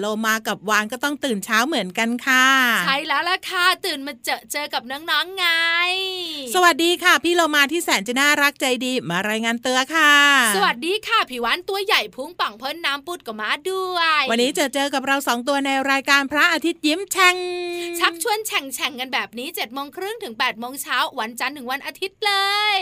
โลมากับวานก็ต้องตื่นเช้าเหมือนกันค่ะ ใช่แล้วล่ะค่ะ ตื่นมาเจอเจอกับน้องๆไง สวัสดีค่ะ พี่โลมาที่แสนจะน่ารักใจดีมารายงานเตือค่ะ สวัสดีค่ะผิวหวานตัวใหญ่พุงป่องพ้นน้ำปุดกับมาด้วย วันนี้เจอเจอกับเราสองตัวในรายการพระอาทิตย์ยิ้มแฉ่งชักชวนแข่งแข่งๆกันแบบนี้7จ็ดโมงครึ่งถึง8ปดโมงเช้าวันจันทร์ถึงวันอาทิตย์เลย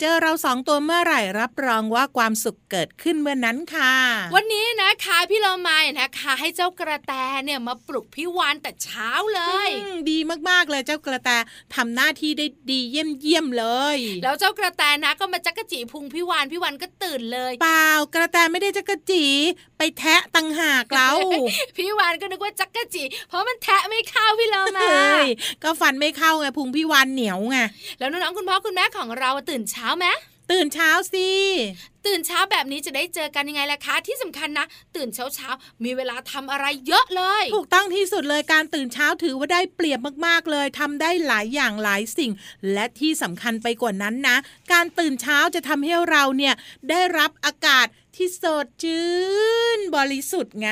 เจอเราสองตัวเมื่อไหร่รับรองว่าความสุขเกิดขึ้นเมื่อนั้นค่ะ วันนี้นะคะพี่เรามานะคะให้เจ้ากระแตเนี่ยมาปลุกพี่วานแต่เช้าเลยอืมดีมากๆเลยเจ้ากระแตทำหน้าที่ได้ดีเยี่ยมเยี่ยมๆเลย แล้วเจ้ากระแตนะก็มาจักกะจีพุงพี่วานพี่วานก็ตื่นเลย เปล่ากระแตไม่ได้จะกระจีไปแทะตังหากเราพี่วานก็นึกว่าจักกะจีเพราะมันแทะไม่เข้าพี่เรามาเฮ้ยก็ฟันไม่เข้าไงพุงพี่วานเหนียวไงแล้วน้องๆคุณพ่อคุณแม่ของเราตื่นเช้าไหม ตื่นเช้าสิ ตื่นเช้าแบบนี้จะได้เจอกันยังไงล่ะคะ ที่สำคัญนะ ตื่นเช้าเช้าๆมีเวลาทำอะไรเยอะเลย ถูกต้องที่สุดเลยการตื่นเช้าถือว่าได้เปรียบมากๆเลยทำได้หลายอย่างหลายสิ่ง และที่สำคัญไปกว่านั้นนะ การตื่นเช้าจะทำให้เราเนี่ยได้รับอากาศ ที่สดชื่น บริสุทธิ์ไง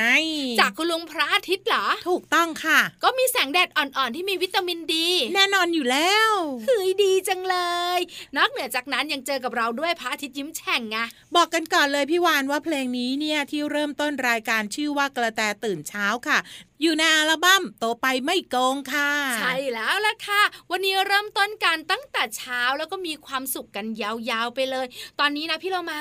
จากคุณลุงพระอาทิตย์เหรอ ถูกต้องค่ะ ก็มีแสงแดดอ่อนๆ ที่มีวิตามินดี แน่นอนอยู่แล้วเฮ้ยดีจังเลย นอกเหนือจากนั้นยังเจอกับเราด้วยพระอาทิตย์ยิ้มแฉ่งไงบอกกันก่อนเลยพี่วานว่าเพลงนี้เนี่ยที่เริ่มต้นรายการชื่อว่ากระแตตื่นเช้าค่ะอยู่ในอัลบั้มโตไปไม่โกงค่ะ ใช่แล้วล่ะค่ะ วันนี้เริ่มต้นกันตั้งแต่เช้าแล้วก็มีความสุขกันยาวๆไปเลย ตอนนี้นะพี่เรามา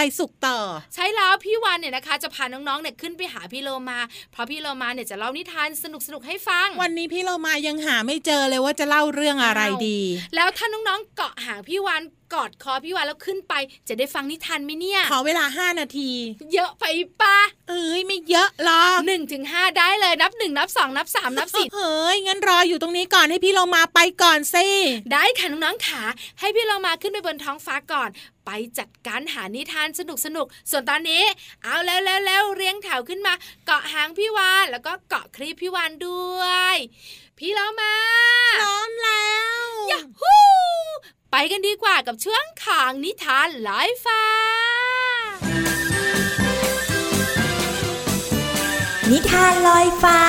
ไปสุกต่อ ใช่แล้วพี่วันเนี่ยนะคะ จะพาน้องๆเนี่ยขึ้นไปหาพี่โลมา เพราะพี่โลมาเนี่ยจะเล่านิทานสนุกๆให้ฟัง วันนี้พี่เรามายังหาไม่เจอเลยว่าจะเล่าเรื่องอะไรดี แล้วถ้าน้องๆเกาะหางพี่วันกอดคอพี่วันแล้วขึ้นไป จะได้ฟังนิทานไหมเนี่ยขอเวลาห้านาที เยอะไปปะเอ้ยไม่เยอะหรอกหนึ่งถึงห้าได้เลยนับหนึ่งนับสองนับสามนับสี่เฮ้ยงั้นรออยู่ตรงนี้ก่อนให้พี่เรามาไปก่อนสิได้ค่ะน้องๆขาให้พี่เรามาขึ้นไปบนท้องฟ้าก่อนไปจัดการหานิทานสนุกสนุกๆส่วนตอนนี้ เอาแล้วแล้วแล้วเรียงแถวขึ้นมา เกาะหางพี่วานแล้วก็เกาะครีบพี่วานด้วย พี่เรามาพร้อมแล้วยาฮู ไปกันดีกว่ากับช่วงขางนิทานลอยฟ้า นิทานลอยฟ้า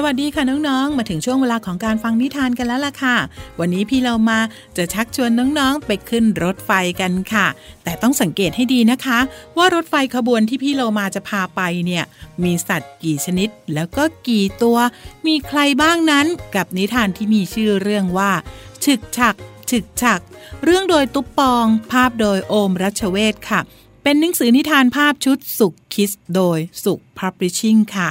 สวัสดีค่ะน้องๆ มาถึงช่วงเวลาของการฟังนิทานกันแล้วล่ะค่ะ วันนี้พี่เรามาจะชักชวนน้องๆ ไปขึ้นรถไฟกันค่ะ แต่ต้องสังเกตให้ดีนะคะ ว่ารถไฟขบวนที่พี่เรามาจะพาไปเนี่ย มีสัตว์กี่ชนิดแล้วก็กี่ตัว มีใครบ้างนั้นกับนิทานที่มีชื่อเรื่องว่าฉึกฉักฉึกฉัก เรื่องโดยตุ๊ปปอง ภาพโดยโอมรัชเวศค่ะ เป็นหนังสือนิทานภาพชุดสุขคิสโดยสุขพับลิชชิ่งค่ะ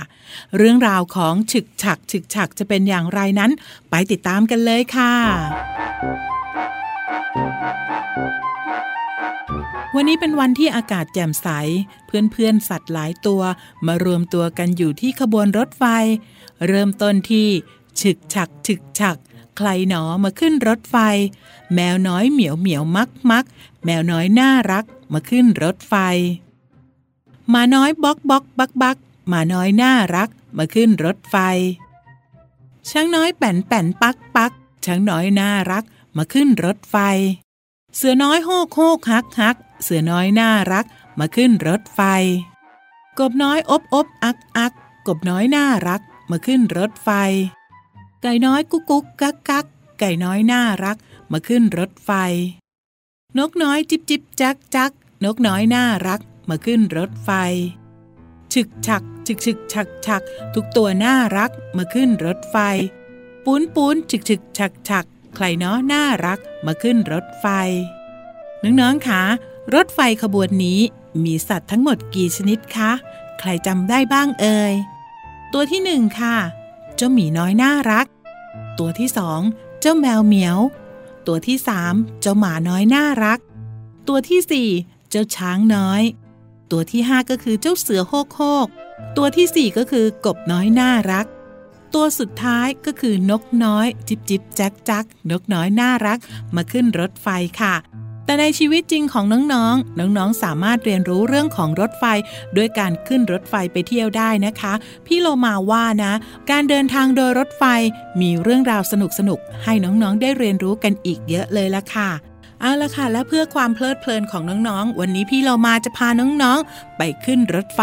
เรื่องราวของฉึกฉักฉึกฉักจะเป็นอย่างไรนั้น ไปติดตามกันเลยค่ะ วันนี้เป็นวันที่อากาศแจ่มใส เพื่อนๆ สัตว์หลายตัวมารวมตัวกันอยู่ที่ขบวนรถไฟ เริ่มต้นที่ฉึกฉักฉึกฉักใครหนอมาขึ้นรถไฟ แมวน้อยเหมียวเหมียวมักมัก แมวน้อยน่ารักมาขึ้นรถไฟหมาน้อยบ็อกบ็อกบักบักหมาน้อยน่ารักมาขึ้นรถไฟ ช้างน้อยแปร๋นแปร๋นปักปักช้างน้อยน่ารักมาขึ้นรถไฟ เสือน้อยโฮกโฮกฮักฮักเสือน้อยน่ารักมาขึ้นรถไฟ กบน้อยอบอบอักอักกบน้อยน่ารักมาขึ้นรถไฟ ไก่น้อยกุ๊กกุ๊กกักกักไก่น้อยน่ารักมาขึ้นรถไฟ นกน้อยจิบจิบจักจักนกน้อยน่ารักมาขึ้นรถไฟ ฉึกฉักฉึกฉึกฉักฉักทุกตัวน่ารักมาขึ้นรถไฟ ปูนปูนฉึกฉึกฉักฉักใครเนาะน่ารักมาขึ้นรถไฟ น้องๆคะรถไฟขบวนนี้มีสัตว์ทั้งหมดกี่ชนิดคะ ใครจำได้บ้างเอ่ย ตัวที่หนึ่งค่ะ เจ้าหมีน้อยน่ารัก ตัวที่สอง เจ้าแมวเหมียว ตัวที่สามเจ้าหมาน้อยน่ารัก ตัวที่สี่เจ้าช้างน้อย ตัวที่ห้าก็คือเจ้าเสือโฮกโคกตัวที่สี่ก็คือกบน้อยน่ารัก ตัวสุดท้ายก็คือนกน้อย จิบจิบแจ๊กจักนกน้อยน่ารัก มาขึ้นรถไฟค่ะ แต่ในชีวิตจริงของน้องๆ น้องๆ สามารถเรียนรู้เรื่องของรถไฟ ด้วยการขึ้นรถไฟไปเที่ยวได้นะคะ พี่โลมาว่านะ การเดินทางโดยรถไฟมีเรื่องราวสนุกๆ ให้น้องๆ ได้เรียนรู้กันอีกเยอะเลยละค่ะเอาละค่ะ และเพื่อความเพลิดเพลินของน้องๆ วันนี้พี่เรามาจะพาน้องๆ ไปขึ้นรถไฟ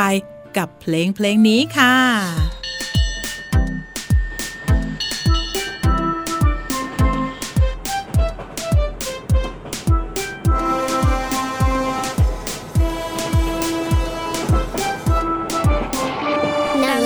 กับเพลงเพลงนี้ค่ะ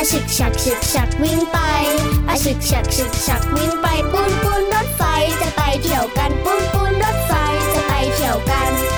อาชึกฉักฉึกฉักวิ่งไปอาชึกฉักฉึกฉักวิ่งไปปูนปูนรถไฟจะไปเที่ยวกันปูนปูนรถไฟจะไปเที่ยวกัน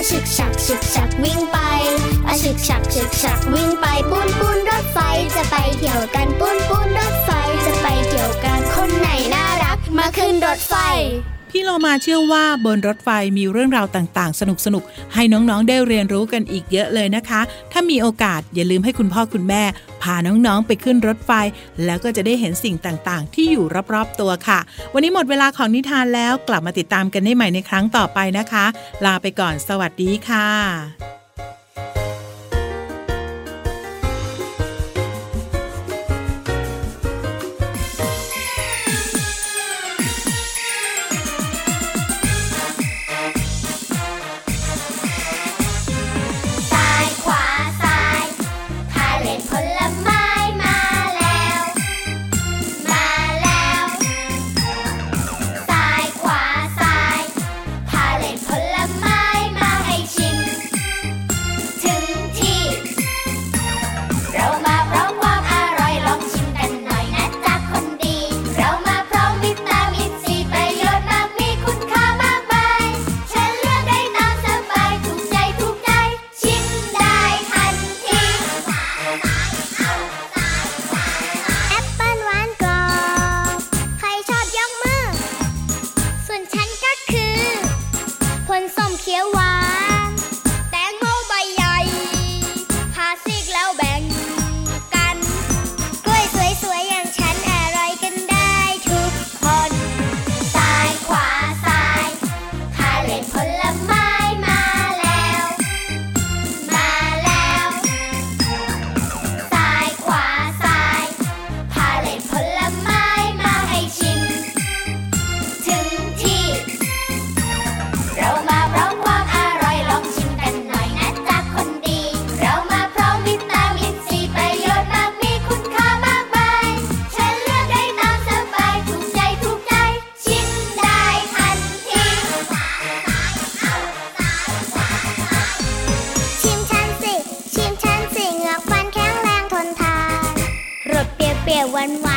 อชึกฉักฉึกฉักวิ่งไปอชึกฉักฉึกฉักวิ่งไปปุ้นปุ้นรถไฟจะไปเที่ยวกันปุ้นปุ้นรถไฟจะไปเที่ยวกันคนไหนน่ารักมาขึ้นรถไฟ พี่โลมาเชื่อว่าบนรถไฟมีเรื่องราวต่างๆ สนุกๆให้น้องๆได้เรียนรู้กันอีกเยอะเลยนะคะ ถ้ามีโอกาสอย่าลืมให้คุณพ่อคุณแม่ พาน้องๆไปขึ้นรถไฟ แล้วก็จะได้เห็นสิ่งต่างๆ ที่อยู่รอบๆตัวค่ะ วันนี้หมดเวลาของนิทานแล้วกลับมาติดตามกันได้ใหม่ในครั้งต่อไปนะคะ ลาไปก่อนสวัสดีค่ะ ป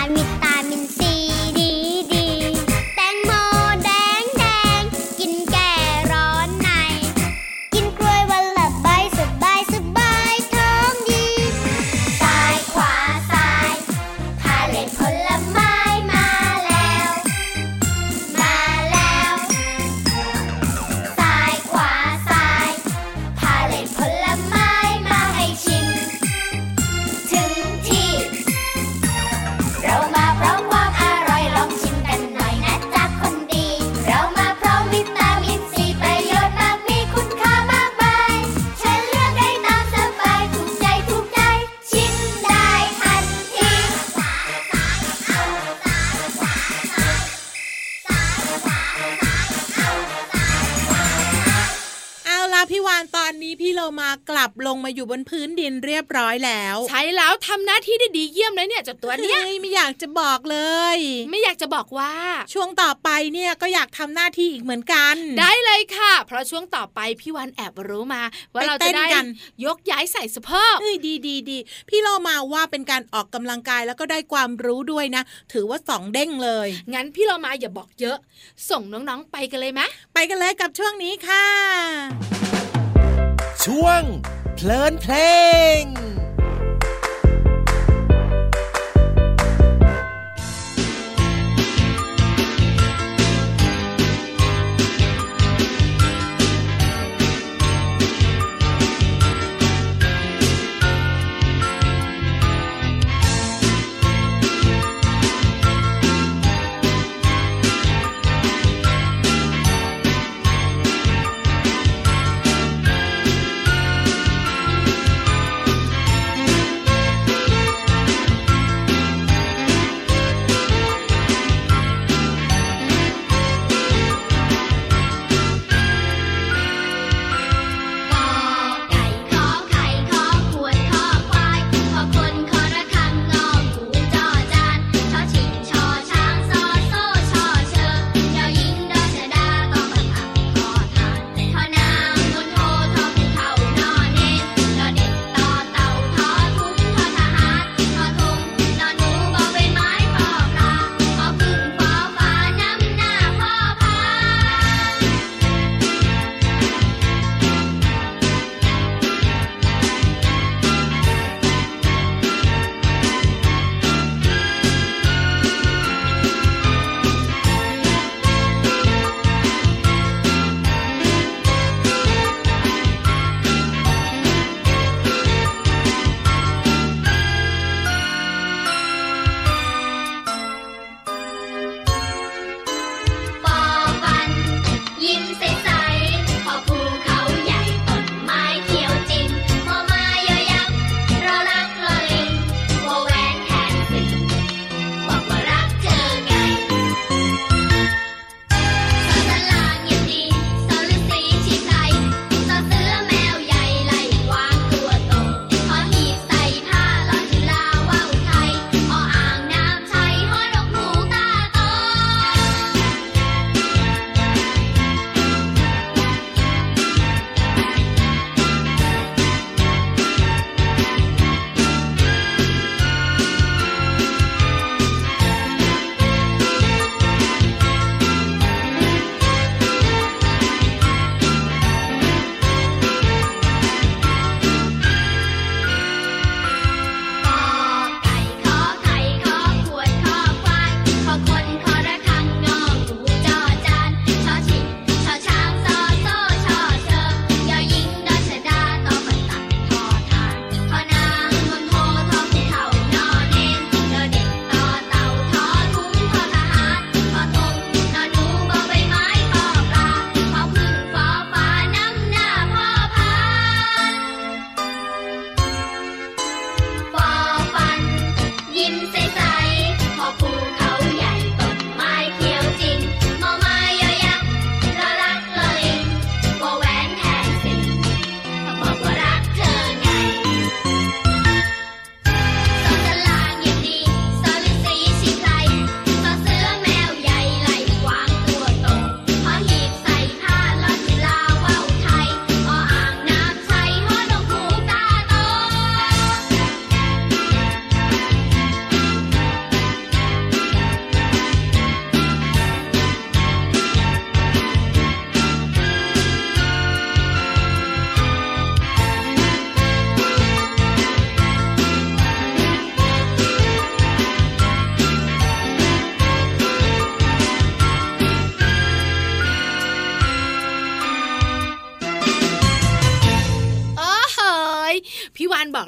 านตอนนี้พี่โลมากลับลงมาอยู่บนพื้นดินเรียบร้อยแล้ว ใช้แล้วทำหน้าที่ได้ดีเยี่ยมเลยเนี่ยเจ้าตัวเนี้ยฮ้ไม่อยากจะบอกเลย ไม่อยากจะบอกว่า ช่วงต่อไปเนี่ยก็อยากทำหน้าที่อีกเหมือนกัน ได้เลยค่ะ เพราะช่วงต่อไปพี่วันแอบรู้มา ว่าไปเราเต้จะนได้กันยกย้ายใส่สะโพกเฮ้ยดีดีดีพี่โลมาว่าเป็นการออกกำลังกายแล้วก็ได้ความรู้ด้วยนะ ถือว่าสองเด้งเลย งั้นพี่เรามาอย่าบอกเยอะ ส่งน้องๆไปกันเลยไหมไปกันเลยกับช่วงนี้ค่ะ ช่วงเพลินเพลง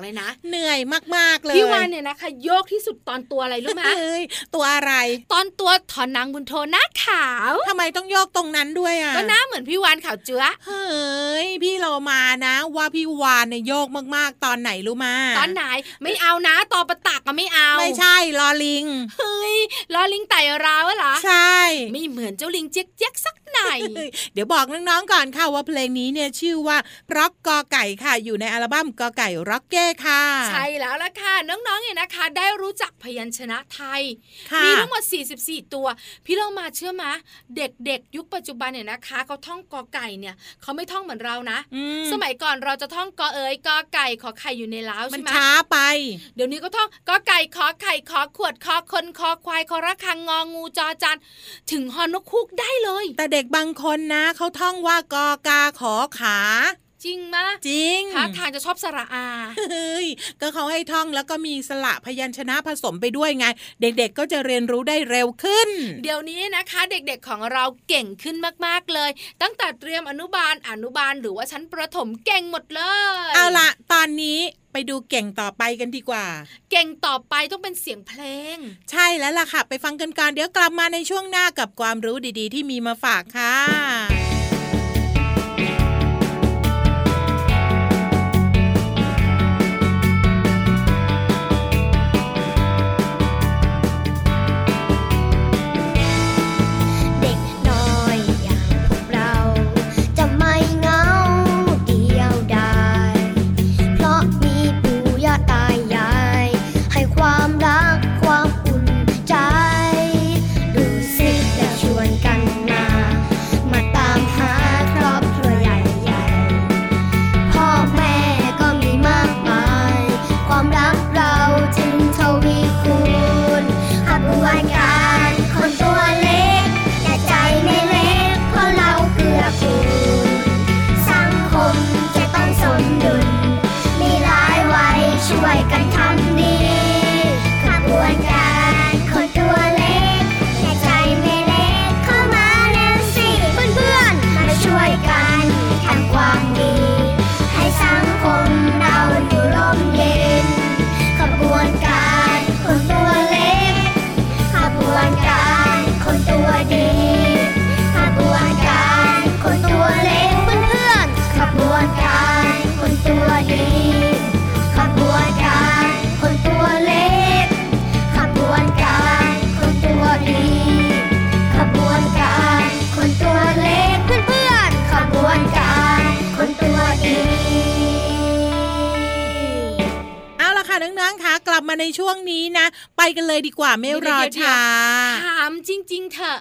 เลยนะ เหนื่อยมากๆเลยพี่วานเนี่ยนะคะโยกที่สุดตอนตัวอะไรรู้ไหมเอ้ยตัวอะไร ตอนตัวถอนนางบุญโทหน้าขาวทำไมต้องโยกตรงนั้นด้วยอะก็หน้าเหมือนพี่วานขาวเจื้อเฮ้ยพี่เรามานะ ว่าพี่วานเนี่ยโยกมากๆ ตอนไหนรู้มาตอนไหนไม่เอานะตอนประตักก็ไม่เอา ไม่ใช่ลอลิงเฮ้ยล้อลิงไต่ราวะเหรอใช่ ไม่เหมือนเจ้าลิงเจ๊ยกเจ๊ยกสักหน่อยเฮ้ยเดี๋ยวบอกน้องๆก่อนค่ะว่าเพลงนี้เนี่ยชื่อว่าร็อกกอไก่ค่ะ อยู่ในอัลบั้มกอไก่ร็อกเก้ค่ะ ใช่แล้วล่ะค่ะ น้องๆเนี่ยนะคะ ได้รู้จักพยัญชนะไทยค่ะมีทั้งหมด 44 ตัว พี่เรามาเชื่อมะ เด็กๆ ยุคปัจจุบันเนี่ยนะคะเขาท่องกอไก่เนี่ยเขาไม่ท่องเหมือนเรานะอืมสมัยก่อนเราจะท่องกอเอ๋ยกอไก่ขอไข่อยู่ในล้าวมันใช่ไหมช้าไป เดี๋ยวนี้ก็ท่องกอไก่ขอไข่ขอขวดขอคนคอควายคอระคังงองูจอจันถึงฮอนกคูกได้เลย แต่เด็กบางคนนะเขาท่องว่ากอกาขอขา จริงมะจริงท่าทางจะชอบสระอาเฮ้ยก็เขาให้ท่องแล้วก็มีสระพยัญชนะผสมไปด้วยไง เด็กๆก็จะเรียนรู้ได้เร็วขึ้น เดี๋ยวนี้นะคะ เด็กๆของเราเก่งขึ้นมากๆเลย ตั้งแต่เตรียมอนุบาลอนุบาลหรือว่าชั้นประถมเก่งหมดเลย เอาละตอนนี้ไปดูเก่งต่อไปกันดีกว่า เก่งต่อไปต้องเป็นเสียงเพลง ใช่แล้วล่ะค่ะ ไปฟังกันก่อนเดี๋ยวกลับมาในช่วงหน้ากับความรู้ดีๆ ที่มีมาฝากค่ะ ในช่วงนี้นะ ไปกันเลยดีกว่าไม่รอเดี๋ยวๆช้าถามจริง ๆ เถอะ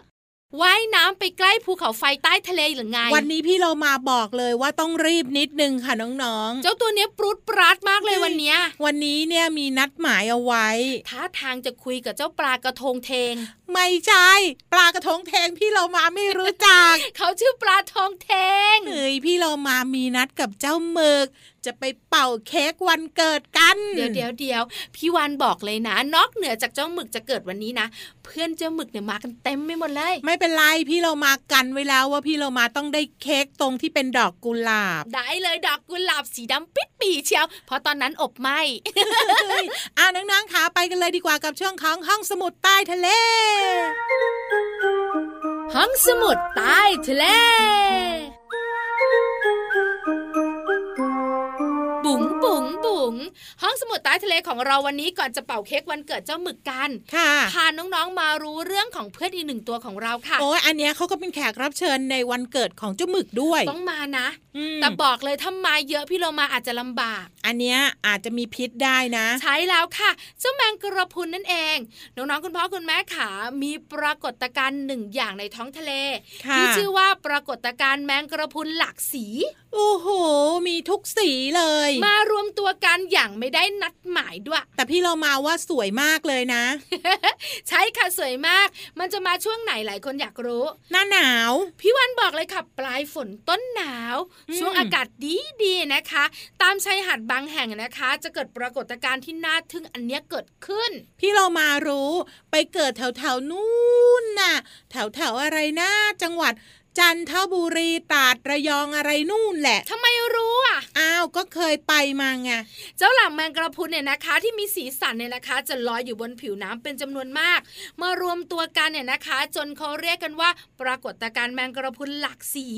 ว่ายน้ำไปใกล้ภูเขาไฟใต้ทะเลหรือไง วันนี้พี่เรามาบอกเลยว่าต้องรีบนิดนึงค่ะน้องๆ เจ้าตัวเนี้ยปรุดปราดมากเลยวันเนี้ย วันนี้เนี่ยมีนัดหมายเอาไว้ท่าทางจะคุยกับเจ้าปลากระทงเทง ไม่ใช่ ปลากระทงแทงพี่เรามาไม่รู้จัก เขาชื่อปลาทองเทงเฮ้ยพี่เรามามีนัดกับเจ้าหมึก จะไปเป่าเค้กวันเกิดกัน เดี๋ยวเดี๋ยวเดี๋ยวพี่วานบอกเลยนะ นอกเหนือจากเจ้าหมึกจะเกิดวันนี้นะ เพื่อนเจ้าหมึกเนี่ยมากันเต็มไม่หมดเลย ไม่เป็นไรพี่เรามากันไว้แล้วว่าพี่เรามาต้องได้เค้กตรงที่เป็นดอกกุหลาบ ได้เลยดอกกุหลาบสีดำปิดปีเชียว เพราะตอนนั้นอบไหมอ่าน้องๆค่ะไปกันเลยดีกว่ากับช่วงของห้องสมุดใต้ทะเล ห้องสมุดใต้ทะเล บุ๋ง บุ๋งบุ๋งห้องสมุดใต้ทะเลของเราวันนี้ก่อนจะเป่าเค้กวันเกิดเจ้าหมึกกันค่ะพาน้องๆมารู้เรื่องของเพื่อนอีกหนึ่งตัวของเราค่ะโอ้ยอันเนี้ยเขาก็เป็นแขกรับเชิญในวันเกิดของเจ้าหมึกด้วยต้องมานะอืมแต่บอกเลยถ้ามาเยอะพี่เรามาอาจจะลำบาก อันเนี้ยอาจจะมีพิษได้นะ ใช้แล้วค่ะ เจ้าแมงกระพรุนนั่นเอง น้องๆคุณพ่อคุณแม่ขามีปรากฏการณ์หนึ่งอย่างในท้องทะเลค่ะที่ชื่อว่าปรากฏการณ์แมงกระพรุนหลากสี โอ้โห มีทุกสีเลย มารวมตัวกันอย่างไม่ได้นัดหมายด้วย แต่พี่เรามาว่าสวยมากเลยนะ ใช่ค่ะสวยมาก มันจะมาช่วงไหนหลายคนอยากรู้ หน้าหนาว พี่วันบอกเลยค่ะปลายฝนต้นหนาวอืมช่วงอากาศดีดีๆนะคะ ตามชายหาดบางแห่งนะคะ จะเกิดปรากฏการณ์ที่น่าทึ่งอันเนี้ยเกิดขึ้น พี่เรามารู้ ไปเกิดแถวแถวๆนู้นน่ะ แถวแถวๆอะไรนะจังหวัด จันทบุรีตราดระยองอะไรนู่นแหละทำไมรู้อะ อ้าวก็เคยไปมาไง เจ้าหลังแมงกระพรุนเนี่ยนะคะ ที่มีสีสันเนี่ยนะคะ จะลอยอยู่บนผิวน้ำเป็นจำนวนมาก มารวมตัวกันเนี่ยนะคะ จนเขาเรียกกันว่า ปรากฏการณ์แมงกระพรุนหลากสี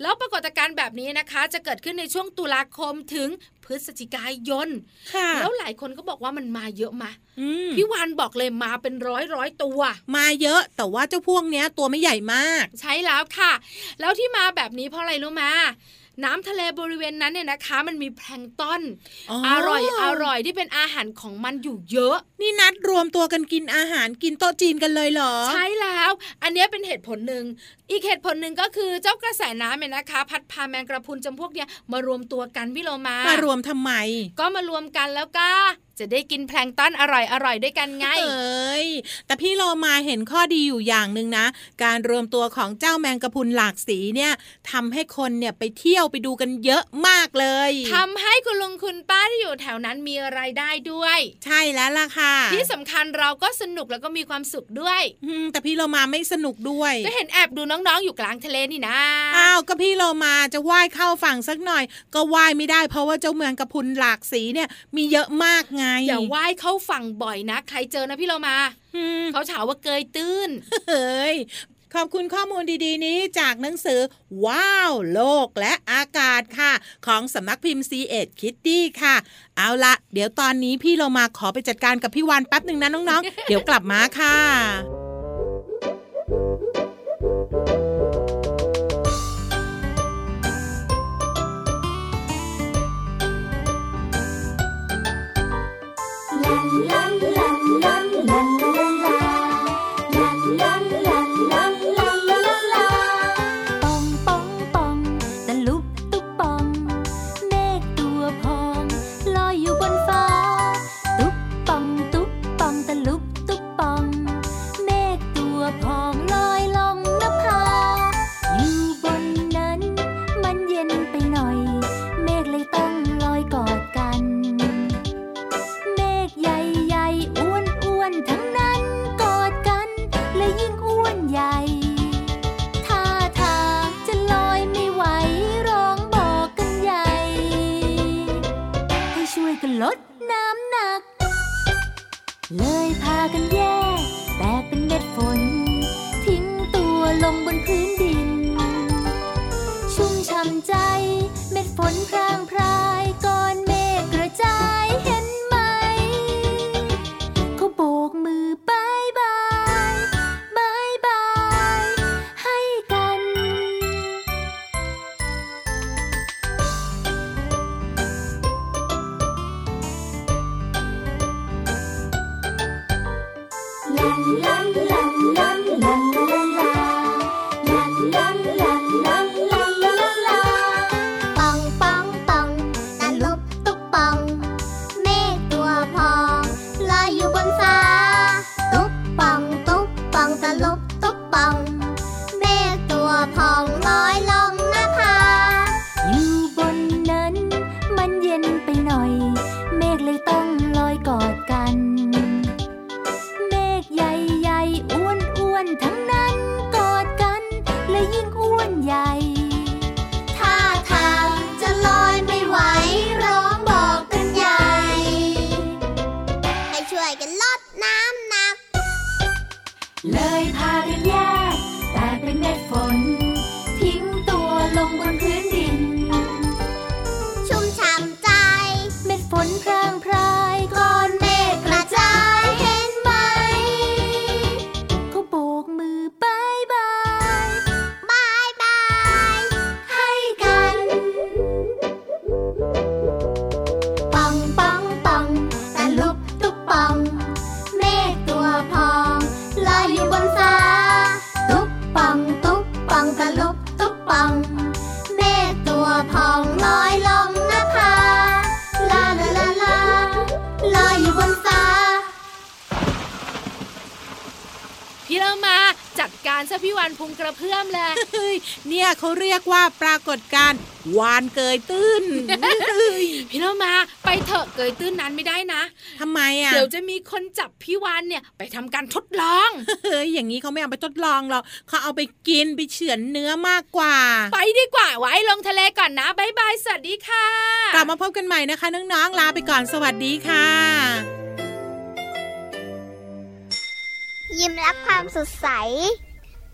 แล้วปรากฏการณ์แบบนี้นะคะ จะเกิดขึ้นในช่วงตุลาคมถึง พฤศจิกายนค่ะแล้วหลายคนก็บอกว่ามันมาเยอะมาอืมพี่วานบอกเลยมาเป็นร้อยร้อยตัว มาเยอะแต่ว่าเจ้าพวกเนี้ยตัวไม่ใหญ่มาก ใช่แล้วค่ะ แล้วที่มาแบบนี้เพราะอะไรรู้มา น้ำทะเลบริเวณนั้นเนี่ยนะคะ มันมีแพลงก์ต้นอ๋อออร่อยอร่อยที่เป็นอาหารของมันอยู่เยอะ นี่นัดรวมตัวกันกินอาหารกินโต๊ะจีนกันเลยเหรอ ใช่แล้ว อันเนี้ยเป็นเหตุผลหนึ่ง อีกเหตุผลหนึ่งก็คือเจ้ากระแสน้ำเนี่ยนะคะ พัดพาแมงกระพรุนจำพวกเนี้ยมารวมตัวกันพี่โลมามารวมทำไม ก็มารวมกันแล้วก็ จะได้กินแพลงก์ต้นอร่อยอร่อยด้วยกันไงเอ้ยแต่พี่โลมาเห็นข้อดีอยู่อย่างหนึ่งนะ การรวมตัวของเจ้าแมงกะพรุนหลากสีเนี่ยทำให้คนเนี่ยไปเที่ยวไปดูกันเยอะมากเลยทำให้คุณลุงคุณป้าที่อยู่แถวนั้นมีรายได้ด้วย ใช่แล้วล่ะค่ะ ที่สำคัญเราก็สนุกแล้วก็มีความสุขด้วยอืมแต่พี่โลมาไม่สนุกด้วยก็เห็นแอบดูน้องๆอยู่กลางทะเลนี่นะอ้าวก็พี่โลมาจะว่ายเข้าฝั่งสักหน่อย ก็ว่ายไม่ได้เพราะว่าเจ้าเมืองกระพุนหลากสีเนี่ยมีเยอะมากไงอย่าว่ายเข้าฝั่งบ่อยนะ ใครเจอนะพี่เรามาอืมเขาถามว่าเกยตื้นเฮ้ยขอบคุณข้อมูลดีๆ นี้จากหนังสือ ว้าว โลกและอากาศค่ะ ของสำนักพิมพ์ c ีเอ็ดคิตตี้ค่ะ เอาละเดี๋ยวตอนนี้พี่เรามาขอไปจัดการกับพี่วานแป๊บหนึ่งนะน้องๆ เดี๋ยวกลับมาค่ะ ป งบนพื้นดิน ชุ่มช่ำใจเม็ดฝนพรางพรายารซะพี่วานพุงกระเพื่อมเลยเฮ้ยเนี่ยเขาเรียกว่าปรากฏการณ์วานเกยตื้นพี่เรามาไปเถอะเกยตื้นนั้นไม่ได้นะทำไมอะเดี๋ยวจะมีคนจับพี่วานเนี่ยไปทำการทดลองเฮ้ยอย่างนี้เขาไม่เอาไปทดลองหรอกเขาเอาไปกินไปเฉือนเนื้อมากกว่า ไปดีกว่าไว้ลงทะเลก่อนนะบายบายสวัสดีค่ะ กลับมาพบกันใหม่นะคะน้องๆลาไปก่อนสวัสดีค่ะ ยิ้มรับความสดใส